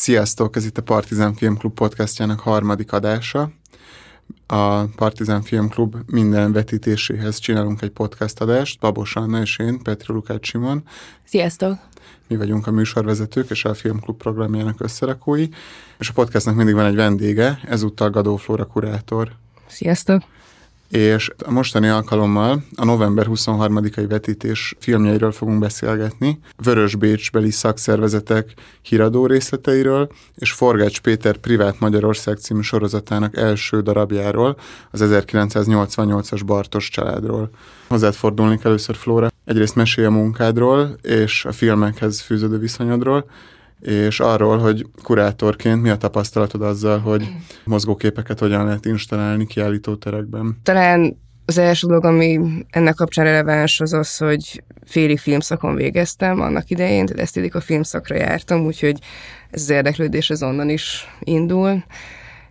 Sziasztok, ez itt a Partizán Filmklub podcastjának harmadik adása. A Partizán Filmklub minden vetítéséhez csinálunk egy podcast adást, Babos Anna és én, Petri Lukács Simon. Sziasztok! Mi vagyunk a műsorvezetők és a Filmklub programjának összerakói, és a podcastnak mindig van egy vendége, ezúttal Gadó Flóra kurátor. Sziasztok! És a mostani alkalommal a november 23-ai vetítés filmjeiről fogunk beszélgetni, Vörös Bécsbeli szakszervezetek híradó részleteiről, és Forgács Péter Privát Magyarország című sorozatának első darabjáról, az 1988-as Bartos családról. Hozzád fordulni először, Flóra. Egyrészt mesélj a munkádról és a filmekhez fűződő viszonyodról, és arról, hogy kurátorként mi a tapasztalatod azzal, hogy mozgóképeket hogyan lehet installálni kiállítóterekben? Talán az első dolog, ami ennek kapcsán releváns, az az, hogy félig filmszakon végeztem annak idején, tehát ezt a filmszakra jártam, úgyhogy ez az érdeklődés az onnan is indul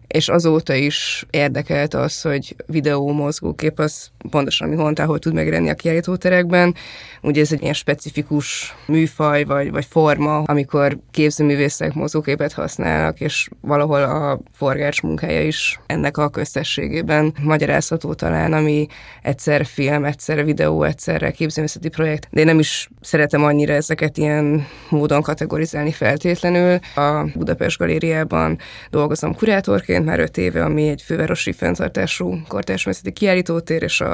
és azóta is érdekelt az, hogy videó mozgókép az pontosan, ami mondtál, hogy tud megjelenni a kiállítóterekben. Ugye ez egy ilyen specifikus műfaj vagy, vagy forma, amikor képzőművészek mozgóképet használnak, és valahol a forgács munkája is ennek a köztességében magyarázható talán, ami egyszer film, egyszer videó, egyszerre képzőművészeti projekt. De én nem is szeretem annyira ezeket ilyen módon kategorizálni feltétlenül. A Budapest Galériában dolgozom kurátorként, már öt éve, ami egy fővárosi fenntartású kortársművészeti kiállítótér, és a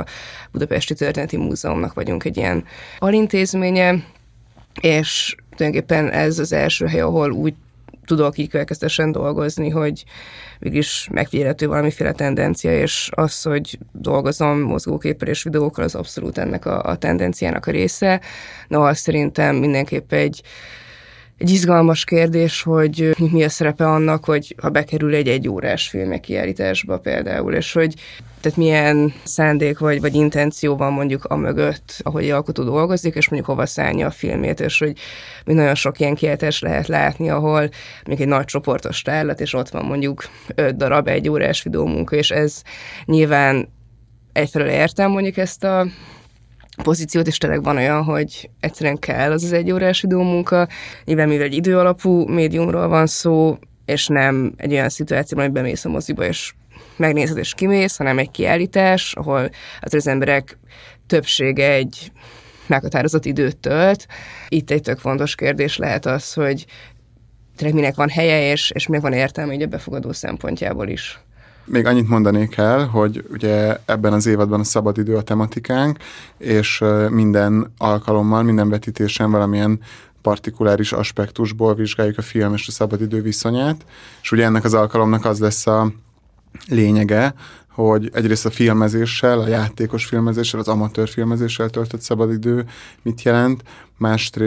Budapesti Történeti Múzeumnak vagyunk egy ilyen alintézménye, és tulajdonképpen ez az első hely, ahol úgy tudok így következtesen dolgozni, hogy mégis megfigyelhető valamiféle tendencia, és az, hogy dolgozom mozgóképpel és videókkal, az abszolút ennek a, a tendenciának a része. No, azt szerintem mindenképp egy egy izgalmas kérdés, hogy mi a szerepe annak, hogy ha bekerül egy egyórás filmek kiállításba például, és hogy tehát milyen szándék vagy, vagy intenció van mondjuk a mögött, ahogy egy alkotó dolgozik, és mondjuk hova szállja a filmét, és hogy mi nagyon sok ilyen kiáltás lehet látni, ahol mondjuk egy nagy csoportos tárlat, és ott van mondjuk öt darab egy órás videómunka, és ez nyilván egyfelől értem mondjuk ezt a pozíciót, és tényleg van olyan, hogy egyszerűen kell az az egy órás időmunka. Nyilván mivel egy időalapú médiumról van szó, és nem egy olyan szituációban, hogy bemész a moziba, és megnézed és kimész, hanem egy kiállítás, ahol az, az emberek többsége egy meghatározott időt tölt. Itt egy tök fontos kérdés lehet az, hogy tényleg minek van helye, és, és minek van értelme így a befogadó szempontjából is. Még annyit mondanék el, hogy ugye ebben az évadban a szabadidő a tematikánk, és minden alkalommal, minden vetítésen valamilyen partikuláris aspektusból vizsgáljuk a film és a szabadidő viszonyát, és ugye ennek az alkalomnak az lesz a lényege, hogy egyrészt a filmezéssel, a játékos filmezéssel, az amatőr filmezéssel töltött szabadidő mit jelent,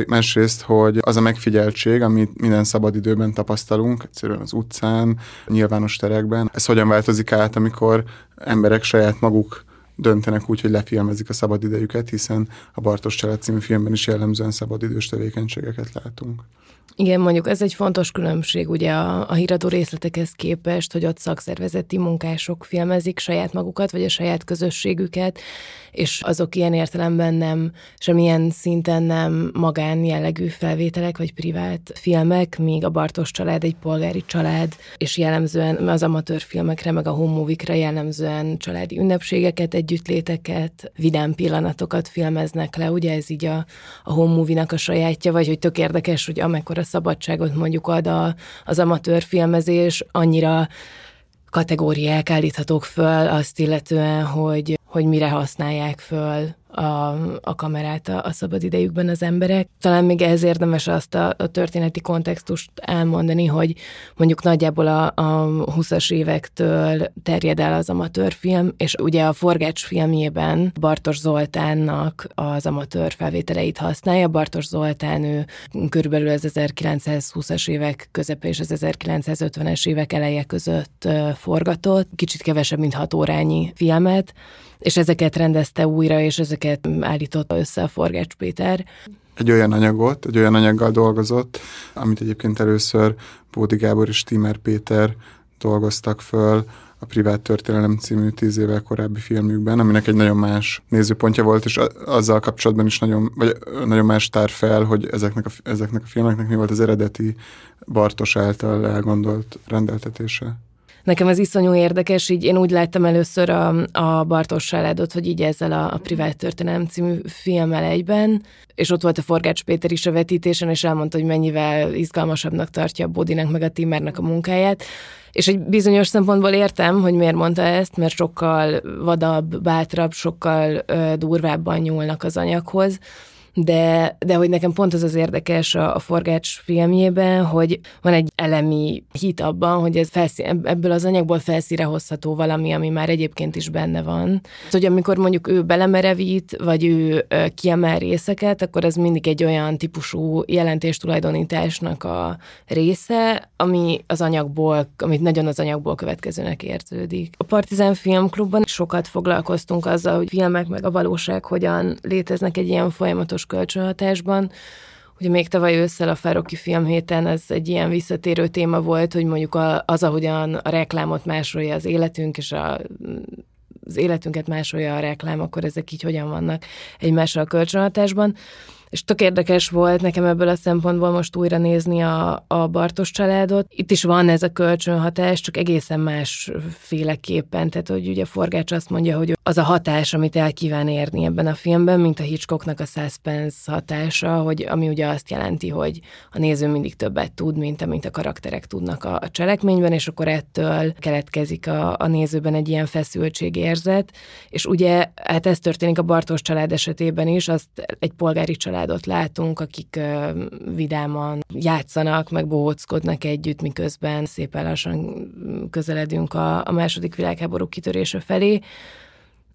másrészt, hogy az a megfigyeltség, amit minden szabadidőben tapasztalunk, egyszerűen az utcán, nyilvános terekben, ez hogyan változik át, amikor emberek saját maguk döntenek úgy, hogy lefilmezik a szabadidejüket, hiszen a Bartos család című filmben is jellemzően szabadidős tevékenységeket látunk. Igen, mondjuk ez egy fontos különbség ugye a, a híradó részletekhez képest, hogy ott szakszervezeti munkások filmezik saját magukat, vagy a saját közösségüket, és azok ilyen értelemben nem, semmilyen szinten nem magán jellegű felvételek, vagy privát filmek, míg a Bartos család egy polgári család, és jellemzően az amatőr filmekre, meg a home jellemzően családi ünnepségeket, együttléteket, vidám pillanatokat filmeznek le, ugye ez így a, a home a sajátja, vagy hogy tök érdekes, hogy amekkora szabadságot mondjuk ad a, az amatőr filmezés, annyira kategóriák állíthatók föl azt illetően, hogy, hogy mire használják föl a, a kamerát a, a szabad idejükben az emberek. Talán még ez érdemes azt a, a történeti kontextust elmondani, hogy mondjuk nagyjából a, a 20-as évektől terjed el az amatőrfilm, és ugye a Forgács filmjében Bartos Zoltánnak az amatőr felvételeit használja. Bartos Zoltán ő körülbelül az 1920-as évek közepe és az 1950-es évek eleje között forgatott, kicsit kevesebb, mint hat órányi filmet, és ezeket rendezte újra, és ezeket állította össze a Forgács Péter. Egy olyan anyagot, egy olyan anyaggal dolgozott, amit egyébként először Bódi Gábor és Timer Péter dolgoztak föl a Privát Történelem című tíz évvel korábbi filmjükben, aminek egy nagyon más nézőpontja volt, és azzal kapcsolatban is nagyon, vagy nagyon más tár fel, hogy ezeknek a, ezeknek a filmeknek mi volt az eredeti Bartos által elgondolt rendeltetése. Nekem ez iszonyú érdekes, így én úgy láttam először a, a Bartos családot, hogy így ezzel a, a Privát Történelem című filmmel egyben, és ott volt a Forgács Péter is a vetítésen, és elmondta, hogy mennyivel izgalmasabbnak tartja a Bodinak meg a Timmernek a munkáját. És egy bizonyos szempontból értem, hogy miért mondta ezt, mert sokkal vadabb, bátrabb, sokkal durvábban nyúlnak az anyaghoz de, de hogy nekem pont az az érdekes a, a Forgács filmjében, hogy van egy elemi hit abban, hogy ez felszín, ebből az anyagból felszíre hozható valami, ami már egyébként is benne van. Hogy amikor mondjuk ő belemerevít, vagy ő kiemel részeket, akkor ez mindig egy olyan típusú jelentéstulajdonításnak a része, ami az anyagból, amit nagyon az anyagból következőnek érződik. A Partizán Filmklubban sokat foglalkoztunk azzal, hogy filmek meg a valóság hogyan léteznek egy ilyen folyamatos kölcsönhatásban. Ugye még tavaly ősszel a Fároki Filmhéten ez egy ilyen visszatérő téma volt, hogy mondjuk az, ahogyan a reklámot másolja az életünk, és a, az életünket másolja a reklám, akkor ezek így hogyan vannak egymással kölcsönhatásban. És tök érdekes volt nekem ebből a szempontból most újra nézni a, a Bartos családot. Itt is van ez a kölcsönhatás, csak egészen másféleképpen. Tehát, hogy ugye Forgács azt mondja, hogy az a hatás, amit el kíván érni ebben a filmben, mint a Hitchcocknak a suspense hatása, hogy ami ugye azt jelenti, hogy a néző mindig többet tud, mint amit a karakterek tudnak a, a cselekményben, és akkor ettől keletkezik a, a nézőben egy ilyen feszültségérzet. És ugye, hát ez történik a Bartos család esetében is, azt egy polgári család családot látunk, akik vidáman játszanak, meg bohóckodnak együtt, miközben szépen lassan közeledünk a, a második világháború kitörése felé.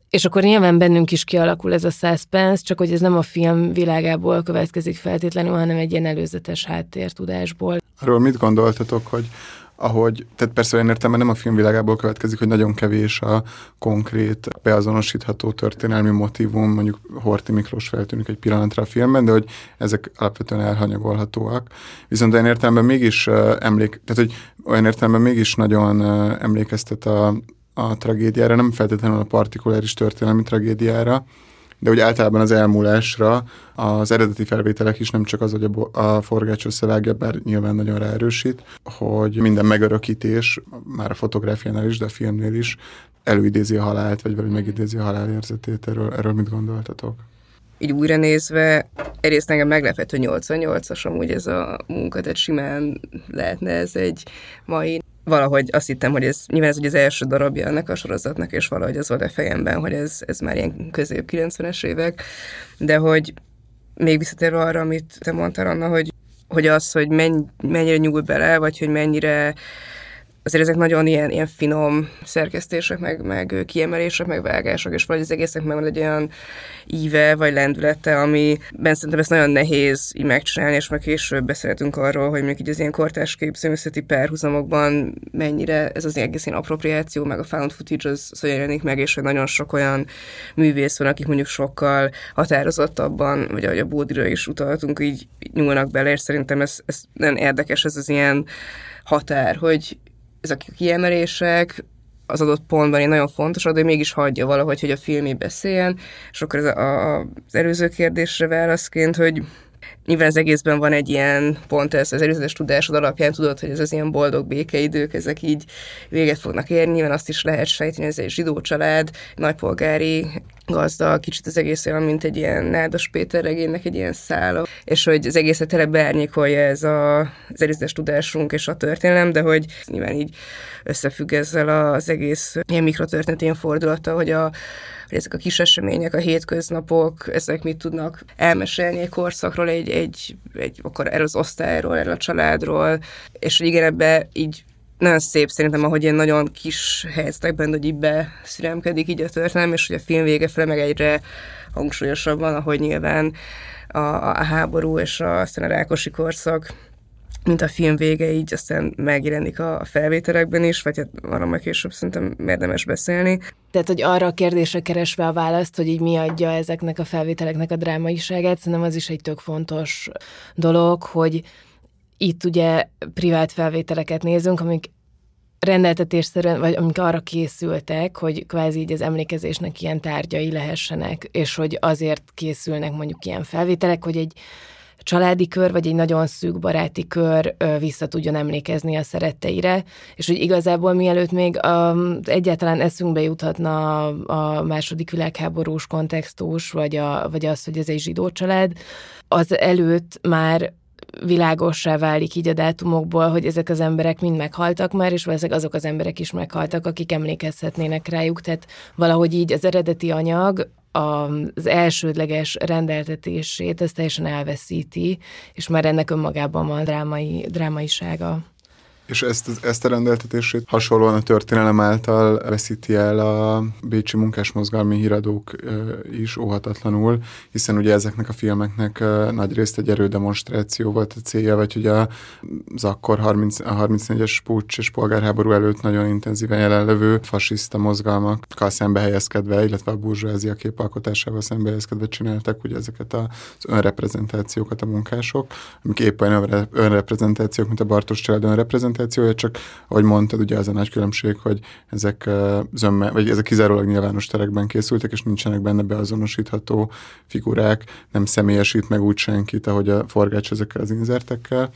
És akkor nyilván bennünk is kialakul ez a suspense, csak hogy ez nem a film világából következik feltétlenül, hanem egy ilyen előzetes háttértudásból. Arról mit gondoltatok, hogy ahogy, tehát persze olyan értelme nem a filmvilágából következik, hogy nagyon kevés a konkrét, beazonosítható történelmi motivum, mondjuk Horti Miklós feltűnik egy pillanatra a filmben, de hogy ezek alapvetően elhanyagolhatóak. Viszont olyan értelemben mégis emlék, tehát hogy olyan értelemben mégis nagyon emlékeztet a, a tragédiára, nem feltétlenül a partikuláris történelmi tragédiára, de úgy általában az elmúlásra az eredeti felvételek is nem csak az, hogy a, a forgács összevágja, bár nyilván nagyon ráerősít, hogy minden megörökítés, már a fotográfiánál is, de a filmnél is előidézi a halált, vagy valahogy megidézi a halál érzetét. Erről, erről mit gondoltatok? így újra nézve, egyrészt engem meglepett, hogy 88-as amúgy ez a munka, tehát simán lehetne ez egy mai valahogy azt hittem, hogy ez nyilván ez az első darabja ennek a sorozatnak, és valahogy az volt a fejemben, hogy ez, ez már ilyen közép 90-es évek, de hogy még visszatérve arra, amit te mondtál, Anna, hogy, hogy az, hogy menny, mennyire nyúl bele, vagy hogy mennyire azért ezek nagyon ilyen, ilyen finom szerkesztések, meg, meg kiemelések, meg vágások, és vagy az egésznek meg egy olyan íve, vagy lendülete, ami ben szerintem ezt nagyon nehéz így megcsinálni, és meg később beszéltünk arról, hogy még így az ilyen kortás képzőművészeti párhuzamokban mennyire ez az egész ilyen appropriáció, meg a found footage az, az jelenik meg, és hogy nagyon sok olyan művész van, akik mondjuk sokkal határozottabban, vagy ahogy a Bódira is utaltunk, így nyúlnak bele, és szerintem ez, ez nagyon érdekes, ez az ilyen határ, hogy ezek a kiemelések az adott pontban egy nagyon fontos, de mégis hagyja valahogy, hogy a filmé beszéljen, és akkor ez a, a, az előző kérdésre válaszként, hogy Nyilván az egészben van egy ilyen pont, ez az előzetes tudásod alapján tudod, hogy ez az ilyen boldog békeidők, ezek így véget fognak érni. Nyilván azt is lehet sejteni, ez egy zsidó család, nagypolgári gazda, kicsit az egész olyan, mint egy ilyen Nádas Péter regénynek egy ilyen szála, és hogy az egészet tele beárnyékolja ez a, az előzetes tudásunk és a történelem, de hogy nyilván így összefügg ezzel az egész ilyen mikrotörténet ilyen fordulata, hogy a hogy ezek a kis események, a hétköznapok, ezek mit tudnak elmesélni egy korszakról, egy, egy, egy akkor erről az osztályról, erről a családról, és hogy igen, ebbe így nagyon szép szerintem, ahogy ilyen nagyon kis helyzetekben, hogy így beszüremkedik így a történelem, és hogy a film vége fel meg egyre hangsúlyosabban, ahogy nyilván a, a háború és a, aztán a rákosi korszak mint a film vége, így aztán megjelenik a felvételekben is, vagy hát arra majd később szerintem érdemes beszélni. Tehát, hogy arra a kérdésre keresve a választ, hogy így mi adja ezeknek a felvételeknek a drámaiságát, szerintem az is egy tök fontos dolog, hogy itt ugye privát felvételeket nézünk, amik rendeltetésszerűen, vagy amik arra készültek, hogy kvázi így az emlékezésnek ilyen tárgyai lehessenek, és hogy azért készülnek mondjuk ilyen felvételek, hogy egy családi kör, vagy egy nagyon szűk baráti kör vissza tudjon emlékezni a szeretteire, és hogy igazából mielőtt még a, egyáltalán eszünkbe juthatna a második világháborús kontextus, vagy, a, vagy az, hogy ez egy zsidó család, az előtt már világossá válik így a dátumokból, hogy ezek az emberek mind meghaltak már, és valószínűleg azok az emberek is meghaltak, akik emlékezhetnének rájuk. Tehát valahogy így az eredeti anyag az elsődleges rendeltetését, ez teljesen elveszíti, és már ennek önmagában van drámai, drámaisága. És ezt, ezt a rendeltetését hasonlóan a történelem által veszíti el a bécsi munkásmozgalmi híradók is óhatatlanul, hiszen ugye ezeknek a filmeknek nagy részt egy erődemonstráció volt a célja, vagy ugye az akkor 30, a 34-es pucs és polgárháború előtt nagyon intenzíven jelenlevő fasiszta mozgalmakkal szembe helyezkedve, illetve a burzsóázia képalkotásával szembe helyezkedve csináltak ugye ezeket az önreprezentációkat a munkások, amik éppen önreprezentációk, mint a Bartos család önreprezentációk, prezentációja, csak ahogy mondtad, ugye az a nagy különbség, hogy ezek zömme, vagy ezek kizárólag nyilvános terekben készültek, és nincsenek benne beazonosítható figurák, nem személyesít meg úgy senkit, ahogy a forgács ezekkel az inzertekkel,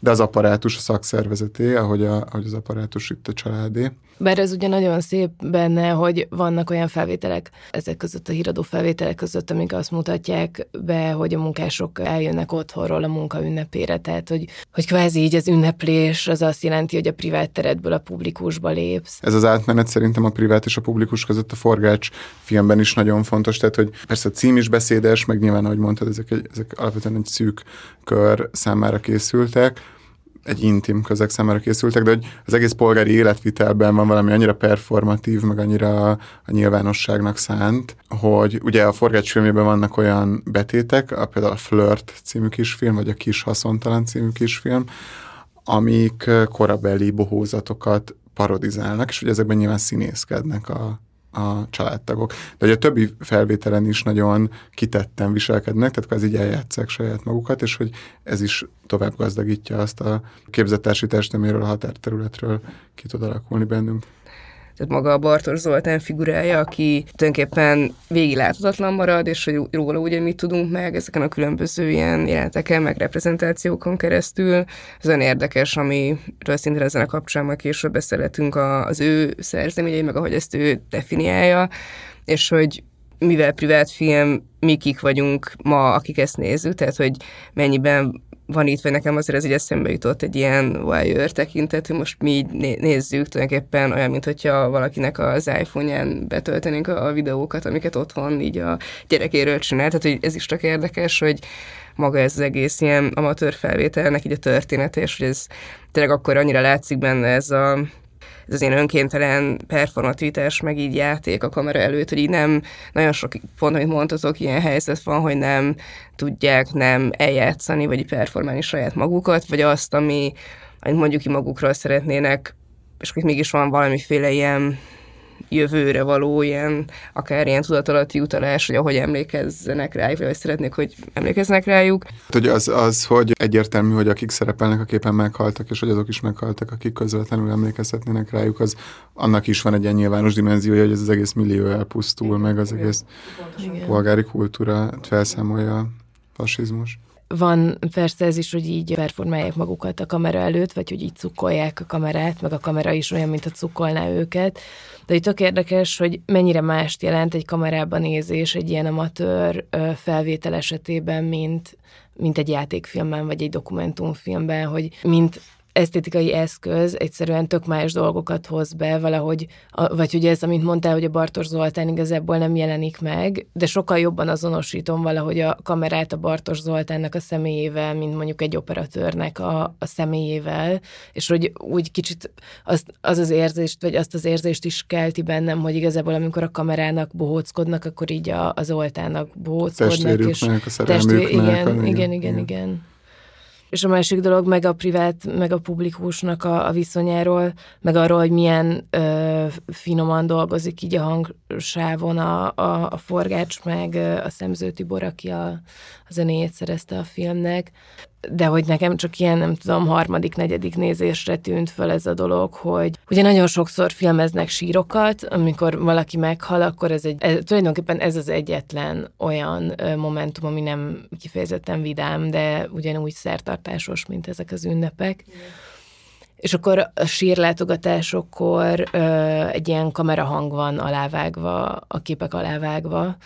de az apparátus a szakszervezeté, ahogy, a, ahogy az apparátus itt a családé. Bár ez ugye nagyon szép benne, hogy vannak olyan felvételek, ezek között a híradó felvételek között, amik azt mutatják be, hogy a munkások eljönnek otthonról a munka ünnepére, tehát hogy, hogy kvázi így az ünneplés az azt jelenti, hogy a privát teredből a publikusba lépsz. Ez az átmenet szerintem a privát és a publikus között a forgács filmben is nagyon fontos, tehát hogy persze a cím is beszédes, meg nyilván, ahogy mondtad, ezek, egy, ezek alapvetően egy szűk kör számára készültek, egy intim közeg számára készültek, de hogy az egész polgári életvitelben van valami annyira performatív, meg annyira a nyilvánosságnak szánt, hogy ugye a forgács filmében vannak olyan betétek, a például a Flirt című kisfilm, vagy a Kis haszontalan című kisfilm, amik korabeli bohózatokat parodizálnak, és hogy ezekben nyilván színészkednek a, a családtagok. De hogy a többi felvételen is nagyon kitetten viselkednek, tehát kvázi így eljátszák saját magukat, és hogy ez is tovább gazdagítja azt a képzettársi testneméről, a határterületről ki tud alakulni bennünk tehát maga a Bartos Zoltán figurája, aki tulajdonképpen végig láthatatlan marad, és hogy róla ugye mit tudunk meg ezeken a különböző ilyen jeleneteken, meg reprezentációkon keresztül. Ez olyan érdekes, amiről szintén ezen a kapcsán később beszélhetünk az ő szerzeményei, meg ahogy ezt ő definiálja, és hogy mivel privát film, mi kik vagyunk ma, akik ezt nézzük, tehát hogy mennyiben van itt, vagy nekem azért ez így eszembe jutott egy ilyen wire tekintet, hogy most mi így nézzük, tulajdonképpen olyan, mint hogyha valakinek az iPhone-ján betöltenénk a videókat, amiket otthon így a gyerekéről csinál, tehát hogy ez is csak érdekes, hogy maga ez az egész ilyen amatőr felvételnek így a története, és hogy ez tényleg akkor annyira látszik benne ez a ez az ilyen önkéntelen performativitás, meg így játék a kamera előtt, hogy így nem, nagyon sok pont, amit mondhatok, ilyen helyzet van, hogy nem tudják nem eljátszani, vagy performálni saját magukat, vagy azt, ami, amit mondjuk ki magukról szeretnének, és akkor mégis van valamiféle ilyen jövőre való ilyen, akár ilyen tudatalatti utalás, hogy ahogy emlékezzenek rájuk, vagy szeretnék, hogy emlékeznek rájuk. Hogy az, az, hogy egyértelmű, hogy akik szerepelnek a képen meghaltak, és hogy azok is meghaltak, akik közvetlenül emlékezhetnének rájuk, az annak is van egy ilyen nyilvános dimenziója, hogy ez az egész millió elpusztul, meg az egész Igen. polgári kultúra felszámolja a fasizmus. Van persze ez is, hogy így performálják magukat a kamera előtt, vagy hogy így cukkolják a kamerát, meg a kamera is olyan, mint a cukkolná őket. De itt tök érdekes, hogy mennyire mást jelent egy kamerában nézés egy ilyen amatőr felvétel esetében, mint, mint egy játékfilmben, vagy egy dokumentumfilmben, hogy mint esztétikai eszköz egyszerűen tök más dolgokat hoz be valahogy, vagy ugye ez, amit mondtál, hogy a Bartos Zoltán igazából nem jelenik meg, de sokkal jobban azonosítom valahogy a kamerát a Bartos Zoltánnak a személyével, mint mondjuk egy operatőrnek a, a személyével, és hogy úgy kicsit az, az az érzést, vagy azt az érzést is kelti bennem, hogy igazából amikor a kamerának bohóckodnak, akkor így a, a Zoltának bohóckodnak. És a testvér, igen, igen, igen, igen, igen. És a másik dolog meg a privát, meg a publikusnak a, a viszonyáról, meg arról, hogy milyen ö, finoman dolgozik így a hangsávon a, a, a forgács, meg a Szemző Tibor, aki a, a zenéjét szerezte a filmnek. De hogy nekem csak ilyen, nem tudom, harmadik, negyedik nézésre tűnt föl ez a dolog, hogy ugye nagyon sokszor filmeznek sírokat, amikor valaki meghal, akkor ez egy, ez, tulajdonképpen ez az egyetlen olyan momentum, ami nem kifejezetten vidám, de ugyanúgy szertartásos, mint ezek az ünnepek. És akkor a sírlátogatásokkor ö, egy ilyen kamerahang van alávágva, a képek alávágva,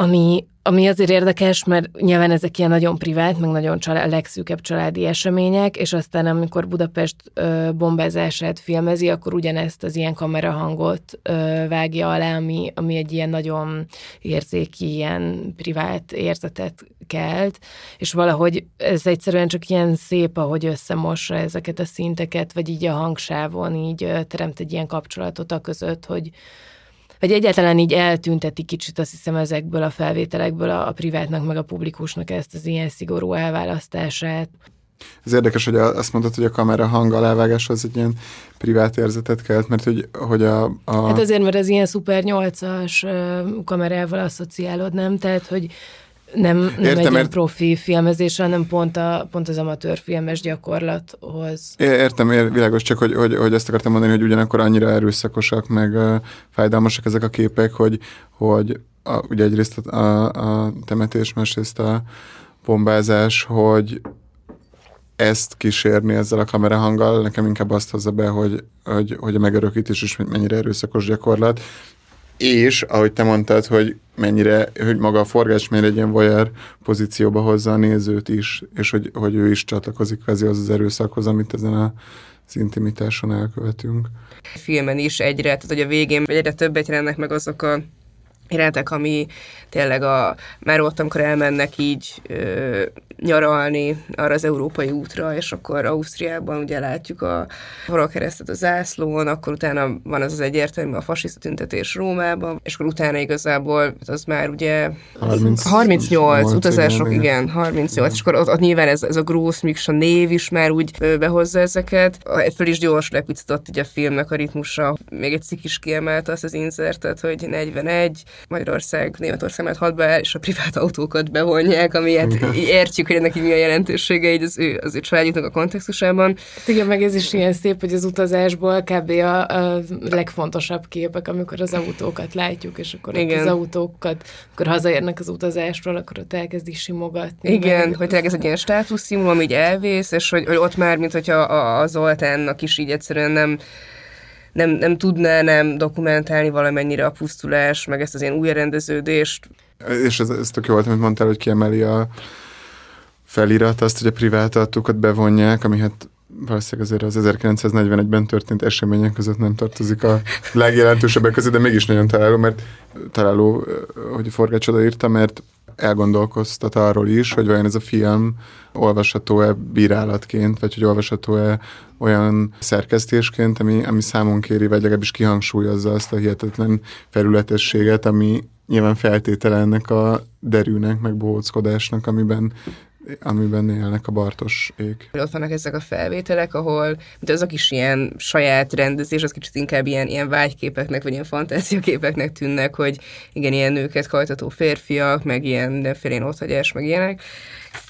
ami, ami azért érdekes, mert nyilván ezek ilyen nagyon privát, meg nagyon család, legszűkebb családi események, és aztán amikor Budapest ö, bombázását filmezi, akkor ugyanezt az ilyen kamerahangot ö, vágja alá, ami, ami egy ilyen nagyon érzéki, ilyen privát érzetet kelt, és valahogy ez egyszerűen csak ilyen szép, ahogy összemossa ezeket a szinteket, vagy így a hangsávon így ö, teremt egy ilyen kapcsolatot a között, hogy, vagy egyáltalán így eltünteti kicsit azt hiszem ezekből a felvételekből a, a privátnak meg a publikusnak ezt az ilyen szigorú elválasztását. Ez érdekes, hogy azt mondtad, hogy a kamera hang alávágás az egy ilyen privát érzetet kelt, mert hogy, hogy a, a... Hát azért, mert ez ilyen szuper 8-as kamerával asszociálod, nem? Tehát, hogy nem, nem Értem, egy mert... profi filmezés, hanem pont, a, pont az amatőr filmes gyakorlathoz. Értem, ér, világos, csak hogy, hogy, hogy ezt akartam mondani, hogy ugyanakkor annyira erőszakosak, meg uh, fájdalmasak ezek a képek, hogy, hogy a, ugye egyrészt a, a, a temetés, másrészt a bombázás, hogy ezt kísérni ezzel a kamerahanggal, nekem inkább azt hozza be, hogy, hogy, hogy a megörökítés is mennyire erőszakos gyakorlat, és ahogy te mondtad, hogy mennyire, hogy maga a forgás mennyire egy ilyen voyeur pozícióba hozza a nézőt is, és hogy, hogy ő is csatlakozik kvázi az az erőszakhoz, amit ezen a, az intimitáson elkövetünk. A filmen is egyre, tehát hogy a végén egyre többet jelennek meg azok a jelenetek, ami tényleg a, már ott, amikor elmennek így ö, nyaralni arra az európai útra, és akkor Ausztriában ugye látjuk a keresztet a zászlón, akkor utána van az az egyértelmű a fasiszta tüntetés Rómában, és akkor utána igazából az már ugye 30, 38 utazások, igen, igen 38, igen. és akkor ott, ott nyilván ez, ez a Gross Miksa név is már úgy behozza ezeket. Föl is gyors lepicitott így a filmnek a ritmusa. Még egy cikk is kiemelte azt az insertet, hogy 41, Magyarország, Németország mert hat be, és a privát autókat bevonják, amiért értjük, hogy ennek mi a jelentősége így az ő, az ő családjuknak a kontextusában. Hát igen, meg ez is ilyen szép, hogy az utazásból kb. a, a legfontosabb képek, amikor az autókat látjuk, és akkor igen. az autókat, akkor hazaérnek az utazásról, akkor ott elkezdik simogatni. Igen, meg. hogy tényleg ez egy ilyen státuszszimbólum, ami így elvész, és hogy, hogy ott már, mint hogyha a, a Zoltánnak is így egyszerűen nem nem, nem tudná nem dokumentálni valamennyire a pusztulás, meg ezt az ilyen újrarendeződést. És ez, ez tök jó volt, amit mondtál, hogy kiemeli a felirat, azt, hogy a privát adókat bevonják, ami hát valószínűleg azért az 1941-ben történt események között nem tartozik a legjelentősebbek közé, de mégis nagyon találó, mert találó, hogy a Forgács írta, mert elgondolkoztat arról is, hogy vajon ez a film olvasható-e bírálatként, vagy hogy olvasható-e olyan szerkesztésként, ami, ami számon kéri, vagy legalábbis kihangsúlyozza azt a hihetetlen felületességet, ami nyilván feltétele ennek a derűnek, meg bohóckodásnak, amiben amiben élnek a Bartosék. Ott vannak ezek a felvételek, ahol mint azok is ilyen saját rendezés, az kicsit inkább ilyen, ilyen vágyképeknek, vagy ilyen fantáziaképeknek tűnnek, hogy igen, ilyen nőket kajtató férfiak, meg ilyen mindenféle ilyen otthagyás, meg ilyenek.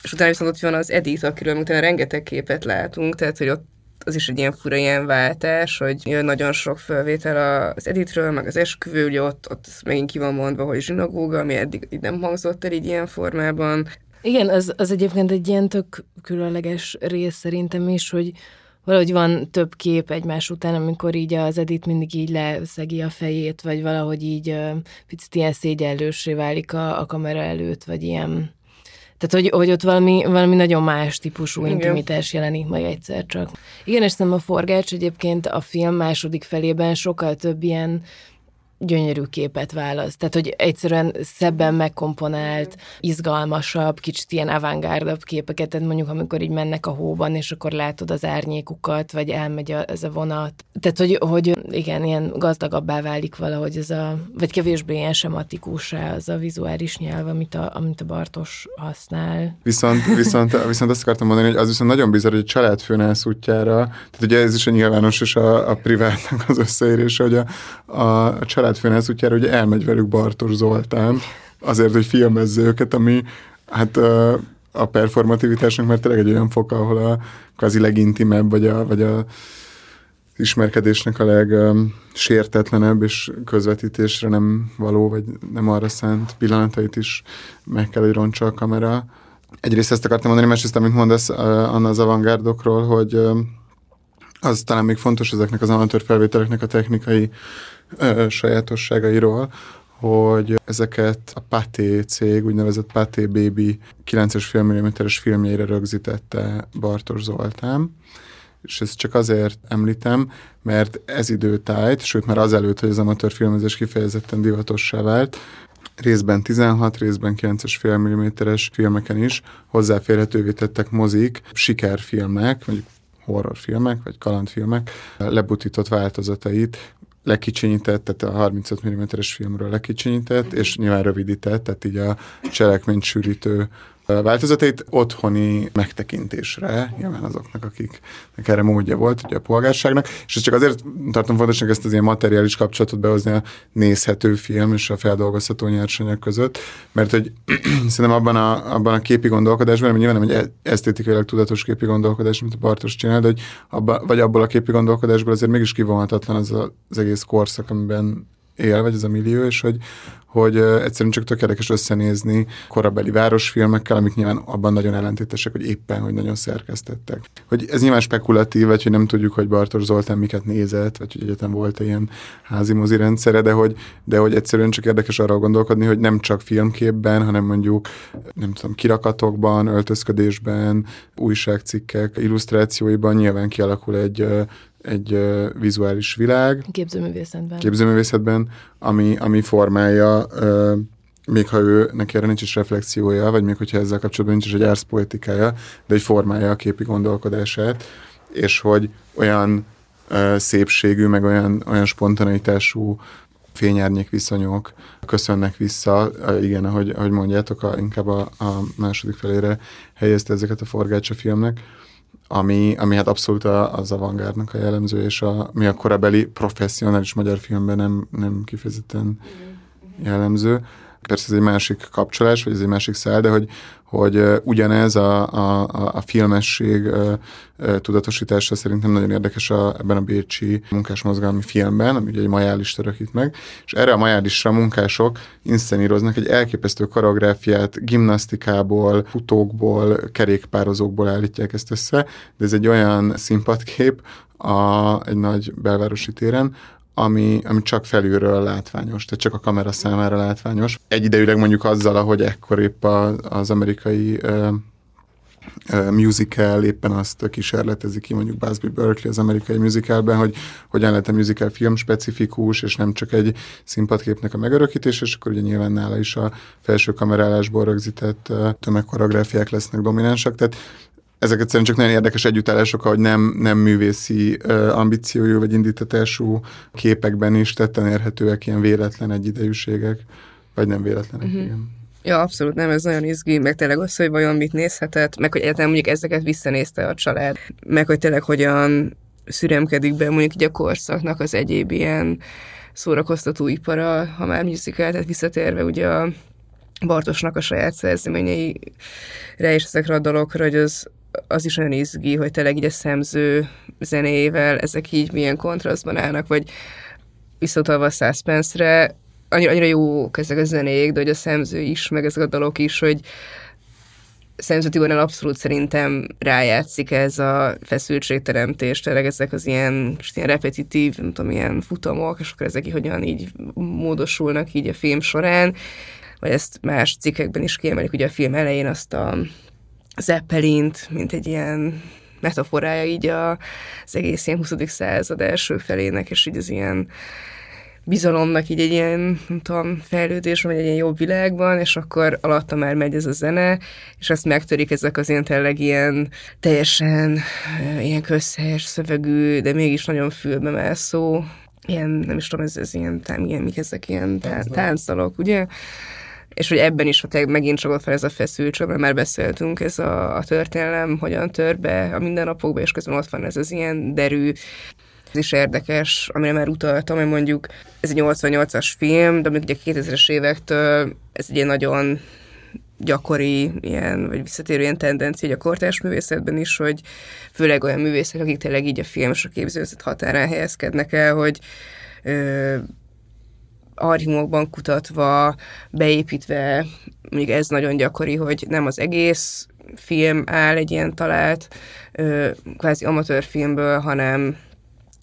És utána viszont ott van az Edith, akiről utána rengeteg képet látunk, tehát hogy ott az is egy ilyen fura ilyen váltás, hogy nagyon sok felvétel az Editről, meg az esküvő, hogy ott, ott megint ki van mondva, hogy zsinagóga, ami eddig nem hangzott el így ilyen formában. Igen, az, az egyébként egy ilyen tök különleges rész szerintem is, hogy valahogy van több kép egymás után, amikor így az Edith mindig így leszegi a fejét, vagy valahogy így picit ilyen szégyellősé válik a, a kamera előtt, vagy ilyen... Tehát, hogy, hogy ott valami, valami nagyon más típusú Igen. intimitás jelenik majd egyszer csak. Igen, és szerintem a forgács egyébként a film második felében sokkal több ilyen gyönyörű képet választ. Tehát, hogy egyszerűen szebben megkomponált, izgalmasabb, kicsit ilyen avantgárdabb képeket, tehát mondjuk amikor így mennek a hóban, és akkor látod az árnyékukat, vagy elmegy a, ez a vonat. Tehát, hogy, hogy igen, ilyen gazdagabbá válik valahogy ez a, vagy kevésbé ilyen sematikussá az a vizuális nyelv, amit a, amit a Bartos használ. Viszont, viszont, viszont azt akartam mondani, hogy az viszont nagyon bizarr, hogy a családfőnász útjára, tehát ugye ez is a nyilvános és a, a privátnak az összeérése, hogy a, a, a család családfőnász útjára ugye elmegy velük Bartos Zoltán, azért, hogy filmezze őket, ami hát a performativitásnak, mert tényleg egy olyan fok, ahol a kvázi legintimebb, vagy a, vagy a ismerkedésnek a legsértetlenebb és közvetítésre nem való, vagy nem arra szánt pillanatait is meg kell, hogy roncsa a kamera. Egyrészt ezt akartam mondani, másrészt, amit mondasz Anna az avantgárdokról, hogy az talán még fontos ezeknek az amatőr felvételeknek a technikai ö, sajátosságairól, hogy ezeket a Paté cég, úgynevezett Paté Baby 9-es filmmilliméteres filmjeire rögzítette Bartos Zoltán, és ezt csak azért említem, mert ez időtájt, sőt már azelőtt, hogy az amatőr filmezés kifejezetten divatossá vált, részben 16, részben 9-es mm-es filmeken is hozzáférhetővé tettek mozik, sikerfilmek, mondjuk horrorfilmek, vagy kalandfilmek lebutított változatait lekicsinyített, tehát a 35 mm-es filmről lekicsinyített, és nyilván rövidített, tehát így a cselekményt sűrítő változatait otthoni megtekintésre, nyilván azoknak, akiknek erre módja volt, ugye a polgárságnak, és ez csak azért tartom fontosnak ezt az ilyen materiális kapcsolatot behozni a nézhető film és a feldolgozható nyersanyag között, mert hogy szerintem abban a, abban a képi gondolkodásban, nyilván nem egy esztétikailag tudatos képi gondolkodás, mint a Bartos csinál, de hogy abba, vagy abból a képi gondolkodásból azért mégis kivonhatatlan az az egész korszak, amiben él, vagy ez a millió, és hogy, hogy egyszerűen csak tökéletes összenézni korabeli városfilmekkel, amik nyilván abban nagyon ellentétesek, hogy éppen, hogy nagyon szerkesztettek. Hogy ez nyilván spekulatív, vagy hogy nem tudjuk, hogy Bartos Zoltán miket nézett, vagy hogy egyetem volt -e ilyen házi mozi rendszere, de hogy, de hogy egyszerűen csak érdekes arra gondolkodni, hogy nem csak filmképben, hanem mondjuk, nem tudom, kirakatokban, öltözködésben, újságcikkek, illusztrációiban nyilván kialakul egy egy uh, vizuális világ. Képzőművészetben. Képzőművészetben, ami, ami formálja, uh, még ha ő neki erre nincs is reflexiója, vagy még hogyha ezzel kapcsolatban nincs is egy árszpoetikája, de egy formálja a képi gondolkodását, és hogy olyan uh, szépségű, meg olyan, olyan spontaneitású fényárnyék viszonyok köszönnek vissza, igen, ahogy, ahogy mondjátok, a, inkább a, a második felére helyezte ezeket a forgácsa filmnek, ami, ami hát abszolút az avantgárdnak a jellemző, és a, mi a korabeli professzionális magyar filmben nem, nem kifejezetten jellemző. Persze ez egy másik kapcsolás, vagy ez egy másik szál, de hogy, hogy ugyanez a, a, a filmesség tudatosítása szerintem nagyon érdekes a, ebben a bécsi munkásmozgalmi filmben, ami ugye egy majálist örökít meg, és erre a majálisra munkások inszeníroznak egy elképesztő koreográfiát, gimnasztikából, futókból, kerékpározókból állítják ezt össze, de ez egy olyan színpadkép, a, egy nagy belvárosi téren, ami, ami csak felülről látványos, tehát csak a kamera számára látványos. Egyidejűleg mondjuk azzal, ahogy ekkor épp a, az amerikai ö, ö, musical éppen azt kísérletezi ki, mondjuk Busby Berkeley az amerikai musicalben, hogy hogyan lehet a musical film specifikus, és nem csak egy színpadképnek a megörökítés, és akkor ugye nyilván nála is a felső kamerálásból rögzített tömegkoreográfiák lesznek dominánsak, tehát ezek egyszerűen csak nagyon érdekes együttállások, hogy nem, nem művészi ambíciójú vagy indítatású képekben is tetten érhetőek ilyen véletlen egyidejűségek, vagy nem véletlenek, uh-huh. igen. Ja, abszolút nem, ez nagyon izgi, meg tényleg az, hogy vajon mit nézhetett, meg hogy egyáltalán mondjuk ezeket visszanézte a család, meg hogy tényleg hogyan szüremkedik be mondjuk így a korszaknak az egyéb ilyen szórakoztató ipara, ha már musical, tehát visszatérve ugye a Bartosnak a saját szerzeményeire és ezekre a dologra, hogy az az is olyan izgi, hogy tényleg így a szemző zenével ezek így milyen kontrasztban állnak, vagy visszatalva a suspense-re, annyira, annyira jók ezek a zenék, de hogy a szemző is, meg ezek a dalok is, hogy Szemző Tibornál abszolút szerintem rájátszik ez a feszültségteremtés, tényleg ezek az ilyen, ilyen repetitív, nem tudom, ilyen futamok, és akkor ezek így hogyan így módosulnak így a film során, vagy ezt más cikkekben is kiemelik, ugye a film elején azt a Zeppelint, mint egy ilyen metaforája így a, az egész ilyen 20. század első felének, és így az ilyen bizalomnak így egy ilyen, nem tudom, fejlődés, vagy egy ilyen jobb világban, és akkor alatta már megy ez a zene, és azt megtörik ezek az ilyen tényleg ilyen teljesen ilyen közhelyes szövegű, de mégis nagyon fülbe mászó, ilyen, nem is tudom, ez, ez ilyen, tám, ilyen, mik ezek ilyen táncdalok, ugye? És hogy ebben is hogy megint csak fel ez a feszültség, mert már beszéltünk, ez a, a történelem hogyan tör be a mindennapokba, és közben ott van ez az ilyen derű, ez is érdekes, amire már utaltam, hogy mondjuk ez egy 88-as film, de mondjuk ugye 2000-es évektől ez egy nagyon gyakori ilyen, vagy visszatérő ilyen tendencia a kortárs művészetben is, hogy főleg olyan művészek, akik tényleg így a film és a képzőzet határán helyezkednek el, hogy ö, archívumokban kutatva, beépítve, még ez nagyon gyakori, hogy nem az egész film áll egy ilyen talált, ö, kvázi amatőr filmből, hanem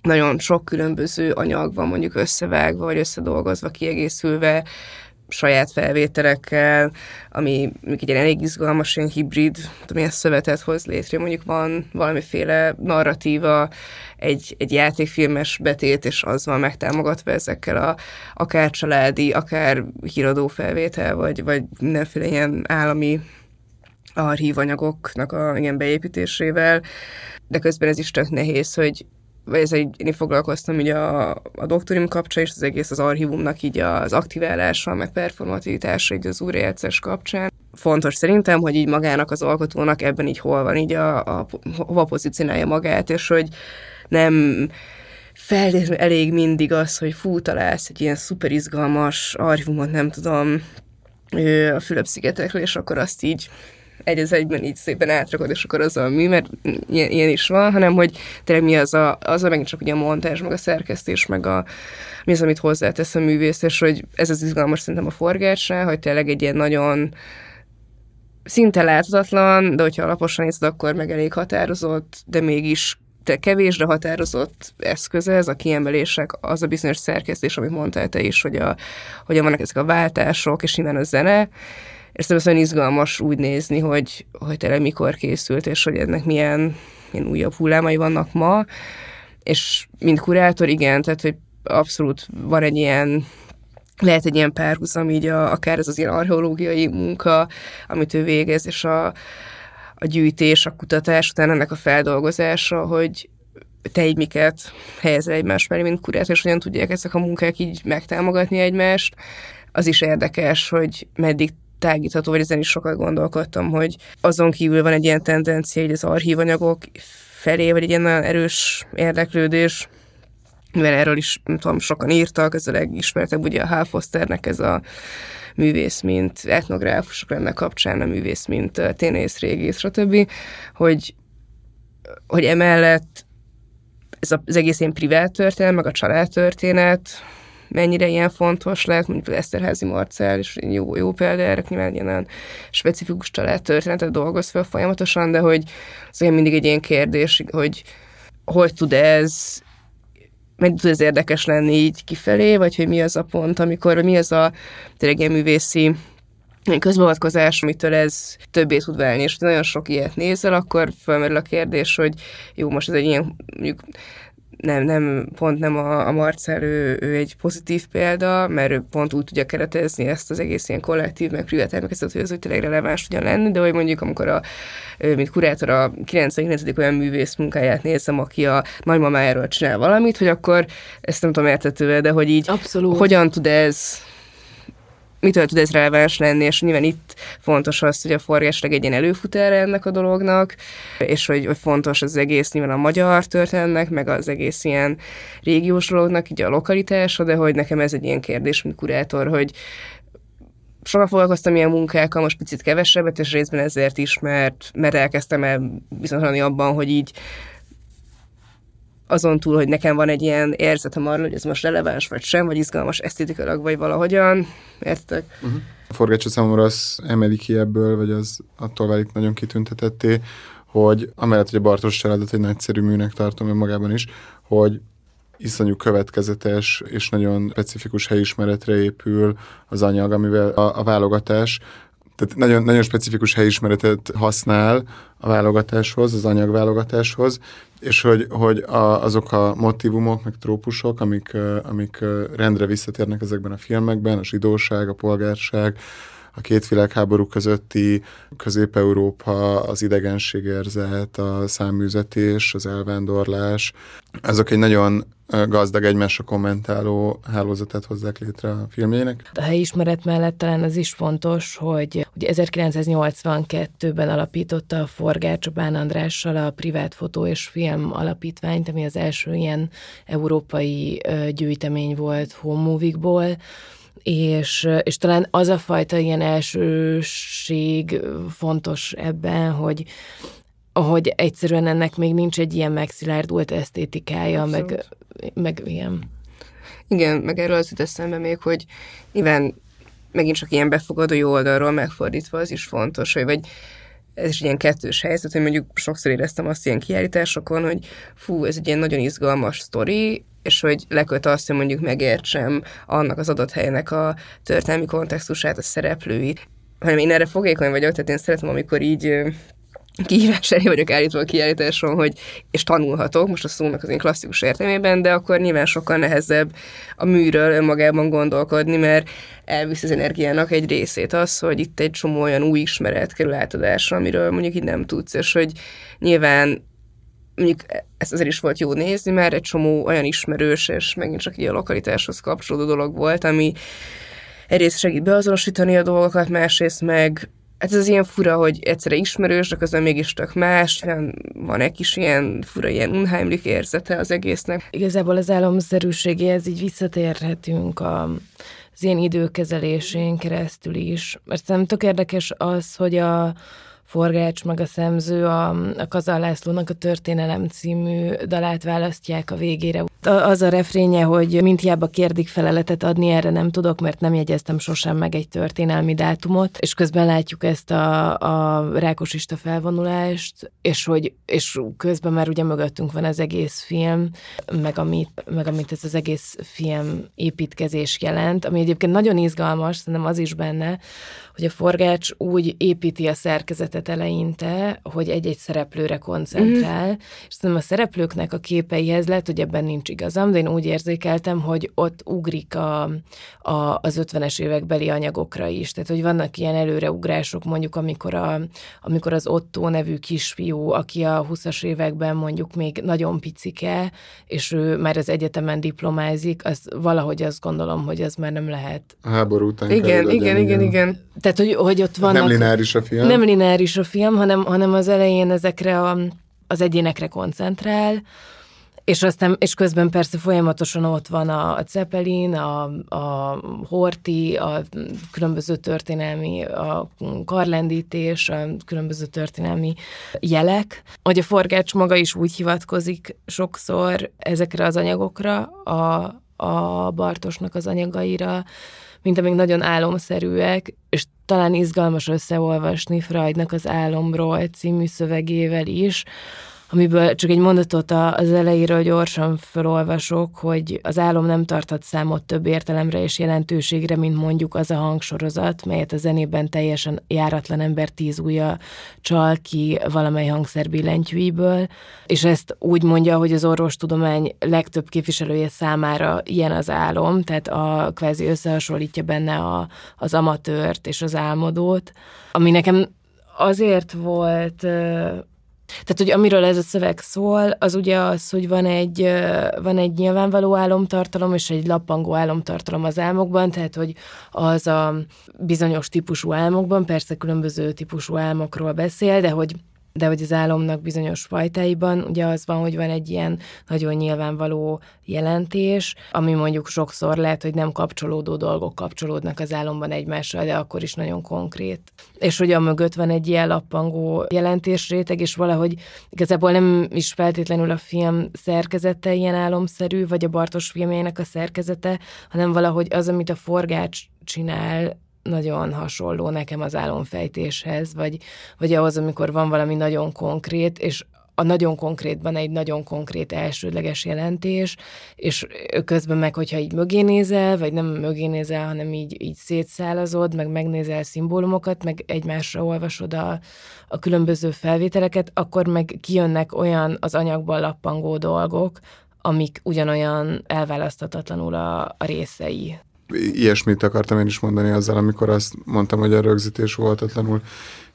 nagyon sok különböző anyag van mondjuk összevágva, vagy összedolgozva, kiegészülve, saját felvételekkel, ami egy elég izgalmas, ilyen hibrid, tudom, ilyen szövetet hoz létre, mondjuk van valamiféle narratíva, egy, egy játékfilmes betét, és az van megtámogatva ezekkel a akár családi, akár híradó felvétel, vagy, vagy mindenféle ilyen állami archívanyagoknak a ilyen beépítésével, de közben ez is tök nehéz, hogy vagy ez egy, én foglalkoztam ugye a, a doktorim kapcsán, és az egész az archívumnak így az aktiválással, meg performativitása így az újrajátszás kapcsán. Fontos szerintem, hogy így magának az alkotónak ebben így hol van, így a, a hova pozícionálja magát, és hogy nem feltétlenül elég mindig az, hogy fú, találsz egy ilyen szuper izgalmas archívumot, nem tudom, a Fülöp-szigetekről, és akkor azt így egy az egyben így szépen átrakod, és akkor az a mű, mert ilyen, ilyen is van, hanem hogy tényleg mi az a, az a megint csak ugye a montázs, meg a szerkesztés, meg a, mi az, amit hozzátesz a művész, és hogy ez az izgalmas szerintem a forgásra, hogy tényleg egy ilyen nagyon szinte láthatatlan, de hogyha alaposan nézed, akkor meg elég határozott, de mégis te kevésre határozott eszköze, ez a kiemelések, az a bizonyos szerkesztés, amit mondtál te is, hogy a, hogyan vannak ezek a váltások, és innen a zene, és szerintem izgalmas úgy nézni, hogy, hogy tényleg mikor készült, és hogy ennek milyen, milyen újabb hullámai vannak ma, és mint kurátor, igen, tehát hogy abszolút van egy ilyen lehet egy ilyen párhuzam, így a, akár ez az ilyen archeológiai munka, amit ő végez, és a, a gyűjtés, a kutatás, utána ennek a feldolgozása, hogy te így miket helyezel egymás mellé, mint kurátor, és hogyan tudják ezek a munkák így megtámogatni egymást. Az is érdekes, hogy meddig tágítható, vagy ezen is sokat gondolkodtam, hogy azon kívül van egy ilyen tendencia, hogy az archívanyagok felé, vagy egy ilyen nagyon erős érdeklődés, mivel erről is, nem tudom, sokan írtak, ez a legismertebb ugye a Hal Fosternek ez a művész, mint etnográfusok ennek kapcsán, a művész, mint ténész, régész, stb., hogy, hogy emellett ez az egész ilyen privát történet, meg a családtörténet, mennyire ilyen fontos lehet, mondjuk az Eszterházi Marcel, és jó, jó példa erre, nyilván ilyen olyan specifikus családtörténetet dolgoz fel folyamatosan, de hogy az olyan mindig egy ilyen kérdés, hogy hogy tud ez mennyit tud ez érdekes lenni így kifelé, vagy hogy mi az a pont, amikor, vagy mi az a tényleg ilyen művészi közbeavatkozás, amitől ez többé tud válni, és nagyon sok ilyet nézel, akkor felmerül a kérdés, hogy jó, most ez egy ilyen mondjuk nem, nem, pont nem a, a Marcel, ő, ő egy pozitív példa, mert ő pont úgy tudja keretezni ezt az egész ilyen kollektív, meg privát emlékeztet, hogy ez úgy tényleg releváns tudjon lenni, de hogy mondjuk amikor a, mint kurátor a 99. olyan művész munkáját nézem, aki a nagymamájáról csinál valamit, hogy akkor ezt nem tudom értető, de hogy így Abszolút. hogyan tud ez mitől tud ez releváns lenni, és nyilván itt fontos az, hogy a forgás egy ilyen előfutára ennek a dolognak, és hogy, hogy fontos az egész nyilván a magyar történetnek, meg az egész ilyen régiós dolognak, így a lokalitása, de hogy nekem ez egy ilyen kérdés, mint kurátor, hogy sokat foglalkoztam ilyen munkákkal, most picit kevesebbet, és részben ezért is, mert, mert elkezdtem el bizonyos abban, hogy így azon túl, hogy nekem van egy ilyen érzetem arról, hogy ez most releváns vagy sem, vagy izgalmas esztétikailag, vagy valahogyan, értek? Uh-huh. A forgácsa számomra az emeli ki ebből, vagy az attól válik nagyon kitüntetetté, hogy amellett, hogy a Bartos családot egy nagyszerű műnek tartom önmagában is, hogy iszonyú következetes és nagyon specifikus helyismeretre épül az anyag, amivel a, a válogatás tehát nagyon, nagyon specifikus helyismeretet használ a válogatáshoz, az anyagválogatáshoz, és hogy, hogy a, azok a motivumok, meg trópusok, amik, amik rendre visszatérnek ezekben a filmekben, a zsidóság, a polgárság, a két világháború közötti Közép-Európa, az idegenségérzet, a száműzetés, az elvándorlás, azok egy nagyon gazdag egymásra kommentáló hálózatát hozzák létre a filmjének. A helyismeret mellett talán az is fontos, hogy ugye 1982-ben alapította a Forgács Bán Andrással a Privát Fotó és Film Alapítványt, ami az első ilyen európai gyűjtemény volt home movie-ból, és, és talán az a fajta ilyen elsőség fontos ebben, hogy, hogy egyszerűen ennek még nincs egy ilyen megszilárdult esztétikája, meg, meg ilyen. Igen, meg erről az jut eszembe még, hogy nyilván megint csak ilyen befogadó jó oldalról megfordítva az is fontos, hogy vagy ez is ilyen kettős helyzet, hogy mondjuk sokszor éreztem azt ilyen kiállításokon, hogy fú, ez egy ilyen nagyon izgalmas sztori, és hogy leköt azt, hogy mondjuk megértsem annak az adott helynek a történelmi kontextusát, a szereplőit, hanem én erre fogékony vagyok, tehát én szeretem, amikor így kihívás elé vagyok állítva a kiállításon, hogy és tanulhatok, most a szónak az én klasszikus értelmében, de akkor nyilván sokkal nehezebb a műről önmagában gondolkodni, mert elvisz az energiának egy részét az, hogy itt egy csomó olyan új ismeret kerül átadásra, amiről mondjuk így nem tudsz, és hogy nyilván mondjuk ezt azért is volt jó nézni, mert egy csomó olyan ismerős, és megint csak így a lokalitáshoz kapcsolódó dolog volt, ami egyrészt segít beazonosítani a dolgokat, másrészt meg Hát ez az ilyen fura, hogy egyszerre ismerős, de közben mégis tök más, van egy kis ilyen fura, ilyen unheimlik érzete az egésznek. Igazából az álomszerűségéhez így visszatérhetünk a, az ilyen időkezelésén keresztül is. Mert szerintem tök érdekes az, hogy a, Forgács meg a szemző a, a Kazal Lászlónak a Történelem című dalát választják a végére. Az a refrénye, hogy mint hiába kérdik feleletet adni, erre nem tudok, mert nem jegyeztem sosem meg egy történelmi dátumot, és közben látjuk ezt a, a rákosista felvonulást, és hogy és közben már ugye mögöttünk van az egész film, meg amit, meg amit ez az egész film építkezés jelent, ami egyébként nagyon izgalmas, szerintem az is benne, hogy a forgács úgy építi a szerkezetet eleinte, hogy egy-egy szereplőre koncentrál, mm. és szerintem a szereplőknek a képeihez lehet, hogy ebben nincs igazam, de én úgy érzékeltem, hogy ott ugrik a, a, az 50-es évekbeli anyagokra is. Tehát, hogy vannak ilyen előreugrások, mondjuk amikor, a, amikor az Otto nevű kisfiú, aki a 20-as években mondjuk még nagyon picike, és ő már az egyetemen diplomázik, az valahogy azt gondolom, hogy az már nem lehet. A háború után igen, igen, igen, igen. Tehát, hogy, hogy ott vannak... Nem lineáris a film. Nem lineáris a film, hanem, hanem az elején ezekre a, az egyénekre koncentrál, és aztán, és közben persze folyamatosan ott van a, a Zeppelin, a, a Horti, a különböző történelmi, a karlendítés, a különböző történelmi jelek, hogy a forgács maga is úgy hivatkozik sokszor ezekre az anyagokra, a, a Bartosnak az anyagaira, mint amik nagyon álomszerűek, és talán izgalmas összeolvasni Freudnak az Álomról című szövegével is, amiből csak egy mondatot az elejéről gyorsan felolvasok, hogy az álom nem tarthat számot több értelemre és jelentőségre, mint mondjuk az a hangsorozat, melyet a zenében teljesen járatlan ember tíz ujja csal ki valamely hangszer billentyűiből, és ezt úgy mondja, hogy az orvostudomány legtöbb képviselője számára ilyen az álom, tehát a kvázi összehasonlítja benne a, az amatőrt és az álmodót, ami nekem azért volt tehát, hogy amiről ez a szöveg szól, az ugye az, hogy van egy, van egy nyilvánvaló álomtartalom, és egy lappangó álomtartalom az álmokban, tehát, hogy az a bizonyos típusú álmokban, persze különböző típusú álmokról beszél, de hogy de hogy az álomnak bizonyos fajtáiban ugye az van, hogy van egy ilyen nagyon nyilvánvaló jelentés, ami mondjuk sokszor lehet, hogy nem kapcsolódó dolgok kapcsolódnak az álomban egymással, de akkor is nagyon konkrét. És hogy a mögött van egy ilyen lappangó jelentésréteg, és valahogy igazából nem is feltétlenül a film szerkezete ilyen álomszerű, vagy a Bartos filmjének a szerkezete, hanem valahogy az, amit a forgács csinál, nagyon hasonló nekem az álomfejtéshez, vagy, vagy ahhoz, amikor van valami nagyon konkrét, és a nagyon konkrétban egy nagyon konkrét elsődleges jelentés, és közben meg, hogyha így mögé nézel, vagy nem mögé nézel, hanem így, így szétszálazod, meg megnézel szimbólumokat, meg egymásra olvasod a, a különböző felvételeket, akkor meg kijönnek olyan az anyagban lappangó dolgok, amik ugyanolyan elválaszthatatlanul a, a részei ilyesmit akartam én is mondani azzal, amikor azt mondtam, hogy a rögzítés voltatlanul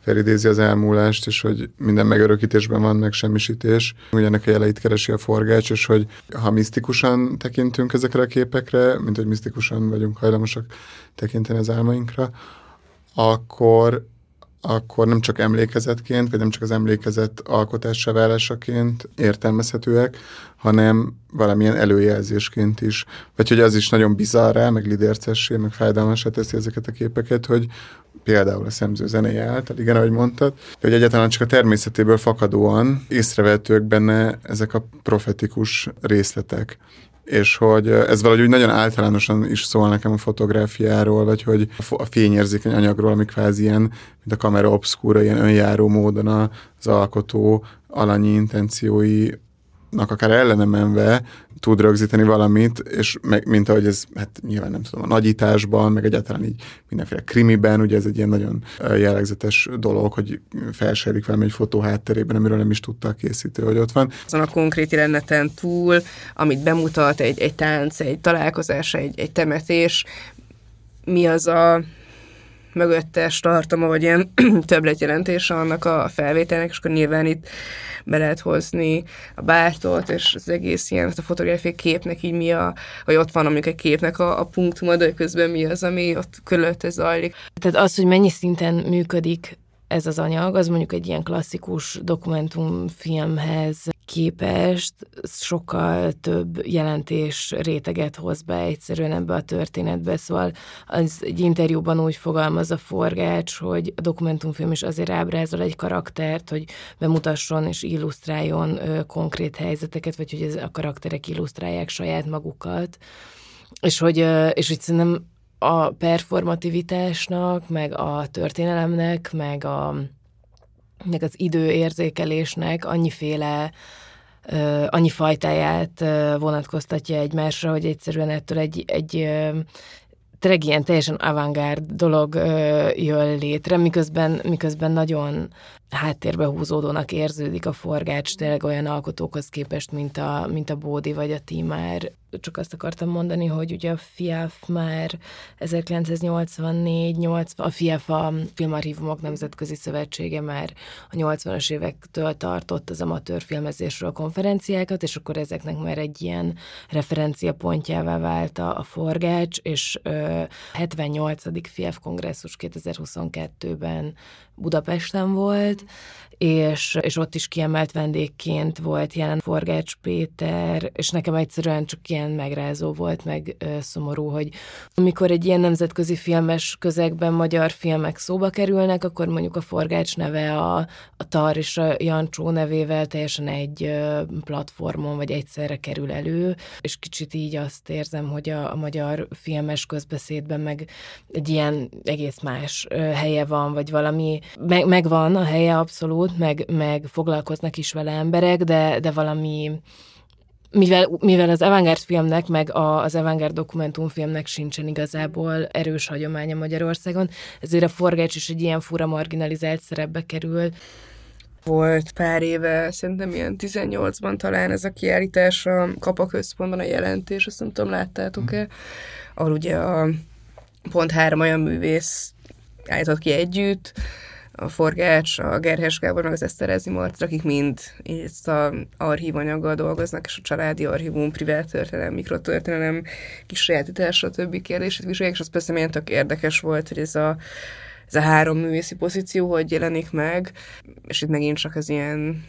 felidézi az elmúlást, és hogy minden megörökítésben van megsemmisítés. Ugyanek a jeleit keresi a forgács, és hogy ha misztikusan tekintünk ezekre a képekre, mint hogy misztikusan vagyunk hajlamosak tekinteni az álmainkra, akkor akkor nem csak emlékezetként, vagy nem csak az emlékezet alkotása válásaként értelmezhetőek, hanem valamilyen előjelzésként is. Vagy hogy az is nagyon bizarrá, meg lidércessé, meg fájdalmasá teszi ezeket a képeket, hogy például a szemző zenéje által, igen, ahogy mondtad, hogy egyáltalán csak a természetéből fakadóan észrevehetők benne ezek a profetikus részletek és hogy ez valahogy úgy nagyon általánosan is szól nekem a fotográfiáról, vagy hogy a fényérzékeny anyagról, ami kvázi ilyen, mint a kamera obszkúra, ilyen önjáró módon az alkotó alanyi intenciói akár ellene menve tud rögzíteni valamit, és meg, mint ahogy ez, hát nyilván nem tudom, a nagyításban, meg egyáltalán így mindenféle krimiben, ugye ez egy ilyen nagyon jellegzetes dolog, hogy felsejlik valami egy fotó hátterében, amiről nem is tudta a készítő, hogy ott van. Azon a konkrét jeleneten túl, amit bemutat egy, egy tánc, egy találkozás, egy, egy temetés, mi az a mögöttes tartama, vagy ilyen többletjelentése annak a felvételnek, és akkor nyilván itt be lehet hozni a bártot, és az egész ilyen, a fotográfiai képnek így mi a, hogy ott van mondjuk egy képnek a, a punktuma, de közben mi az, ami ott körülötte zajlik. Tehát az, hogy mennyi szinten működik ez az anyag, az mondjuk egy ilyen klasszikus dokumentumfilmhez képest sokkal több jelentés réteget hoz be egyszerűen ebbe a történetbe, szóval az egy interjúban úgy fogalmaz a forgács, hogy a dokumentumfilm is azért ábrázol egy karaktert, hogy bemutasson és illusztráljon konkrét helyzeteket, vagy hogy ez a karakterek illusztrálják saját magukat, és hogy, és hogy szerintem a performativitásnak, meg a történelemnek, meg, a, meg az időérzékelésnek annyiféle annyi fajtáját vonatkoztatja egymásra, hogy egyszerűen ettől egy, egy tényleg ilyen teljesen avantgárd dolog jön létre, miközben, miközben nagyon háttérbe húzódónak érződik a forgács tényleg olyan alkotókhoz képest, mint a, mint a Bódi vagy a Timár. Csak azt akartam mondani, hogy ugye a FIAF már 1984 80 a FIAF a Filmarchívumok Nemzetközi Szövetsége már a 80-as évektől tartott az amatőr filmezésről konferenciákat, és akkor ezeknek már egy ilyen referenciapontjává vált a, a forgács, és ö, 78. FIAF kongresszus 2022-ben Budapesten volt, és, és ott is kiemelt vendégként volt jelen Forgács Péter, és nekem egyszerűen csak ilyen megrázó volt, meg ö, szomorú, hogy amikor egy ilyen nemzetközi filmes közegben magyar filmek szóba kerülnek, akkor mondjuk a Forgács neve a, a Tar és a Jancsó nevével teljesen egy ö, platformon, vagy egyszerre kerül elő, és kicsit így azt érzem, hogy a, a magyar filmes közbeszédben meg egy ilyen egész más helye van, vagy valami, meg, megvan a helye abszolút, meg, meg foglalkoznak is vele emberek, de, de valami mivel, mivel az avantgárd filmnek, meg a, az avantgárd dokumentumfilmnek sincsen igazából erős hagyománya Magyarországon, ezért a forgács is egy ilyen fura marginalizált szerepbe kerül. Volt pár éve, szerintem ilyen 18-ban talán ez a kiállítás a Kapaközpontban a jelentés, azt nem tudom, láttátok-e, ahol ugye a pont három olyan művész állított ki együtt, a Forgács, a Gerhes Gábor, meg az Eszterezi Marc, akik mind ezt a archívanyaggal dolgoznak, és a családi archívum, privát történelem, mikrotörténelem, kis sajátításra, többi kérdését vizsgálják, és az persze milyen tök érdekes volt, hogy ez a, ez a három művészi pozíció, hogy jelenik meg, és itt megint csak az ilyen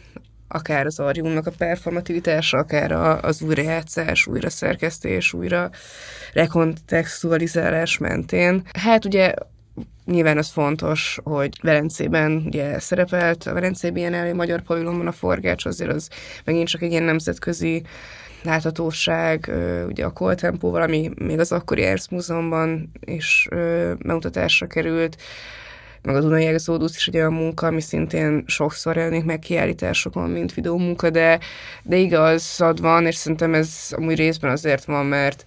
akár az archívumnak a performativitása, akár a, az újrajátszás, újra szerkesztés, újra rekontextualizálás mentén. Hát ugye Nyilván az fontos, hogy Velencében ugye szerepelt, a Velencei Biennale magyar pavilonban a forgács, azért az megint csak egy ilyen nemzetközi láthatóság, ugye a Coltempo valami még az akkori Ernst Múzeumban is bemutatásra került, meg a Dunai Exodus is egy olyan munka, ami szintén sokszor jelenik meg kiállításokon, mint videómunka, de, de igazad van, és szerintem ez amúgy részben azért van, mert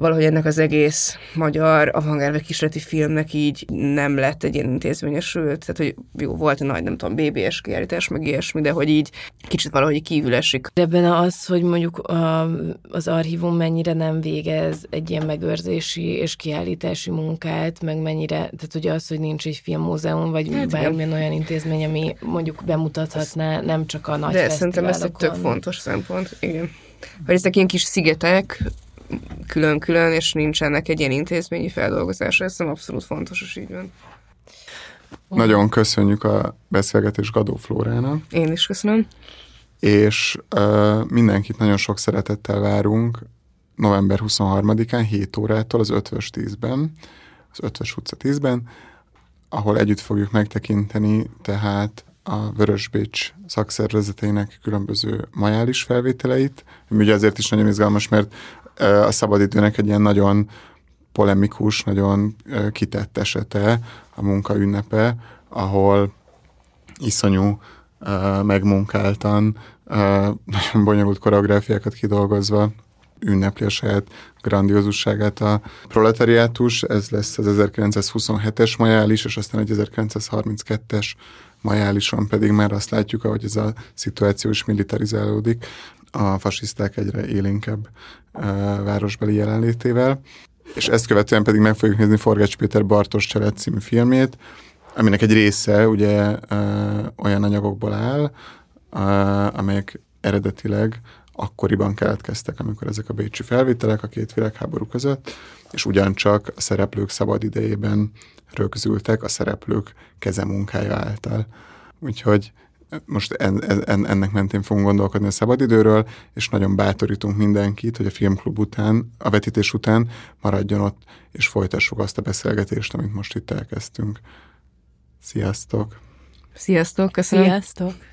valahogy ennek az egész magyar avantgárd kísérleti filmnek így nem lett egy ilyen intézményesült, tehát hogy jó, volt egy nagy, nem tudom, BBS kiállítás, meg ilyesmi, de hogy így kicsit valahogy kívül esik. Ebben az, hogy mondjuk a, az archívum mennyire nem végez egy ilyen megőrzési és kiállítási munkát, meg mennyire, tehát ugye az, hogy nincs egy filmmúzeum, vagy hát, bármilyen igen. olyan intézmény, ami mondjuk bemutathatná nem csak a nagy De szerintem ez egy tök fontos szempont, igen. Hogy ezek ilyen kis szigetek, külön-külön, és nincsenek egy ilyen intézményi feldolgozása. Ez abszolút fontos, és így van. Nagyon köszönjük a beszélgetés Gadó Flórának. Én is köszönöm. És uh, mindenkit nagyon sok szeretettel várunk november 23-án 7 órától az 5-ös 10-ben, az 5-ös utca 10-ben, ahol együtt fogjuk megtekinteni tehát a Vörösbécs szakszervezeteinek különböző majális felvételeit. Ugye azért is nagyon izgalmas, mert a szabadidőnek egy ilyen nagyon polemikus, nagyon kitett esete a munka ünnepe, ahol iszonyú megmunkáltan, nagyon bonyolult koreográfiákat kidolgozva ünnepli a saját grandiózusságát a proletariátus, ez lesz az 1927-es majális, és aztán egy 1932-es majálison pedig már azt látjuk, ahogy ez a szituáció is militarizálódik, a fasiszták egyre élénkebb városbeli jelenlétével. És ezt követően pedig meg fogjuk nézni Forgács Péter Bartos Család című filmjét, aminek egy része ugye olyan anyagokból áll, amelyek eredetileg akkoriban keletkeztek, amikor ezek a bécsi felvételek a két világháború között, és ugyancsak a szereplők szabad idejében rögzültek a szereplők kezemunkája által. Úgyhogy most en, en, ennek mentén fogunk gondolkodni a szabadidőről, és nagyon bátorítunk mindenkit, hogy a filmklub után, a vetítés után maradjon ott, és folytassuk azt a beszélgetést, amit most itt elkezdtünk. Sziasztok! Sziasztok, köszönöm! Sziasztok!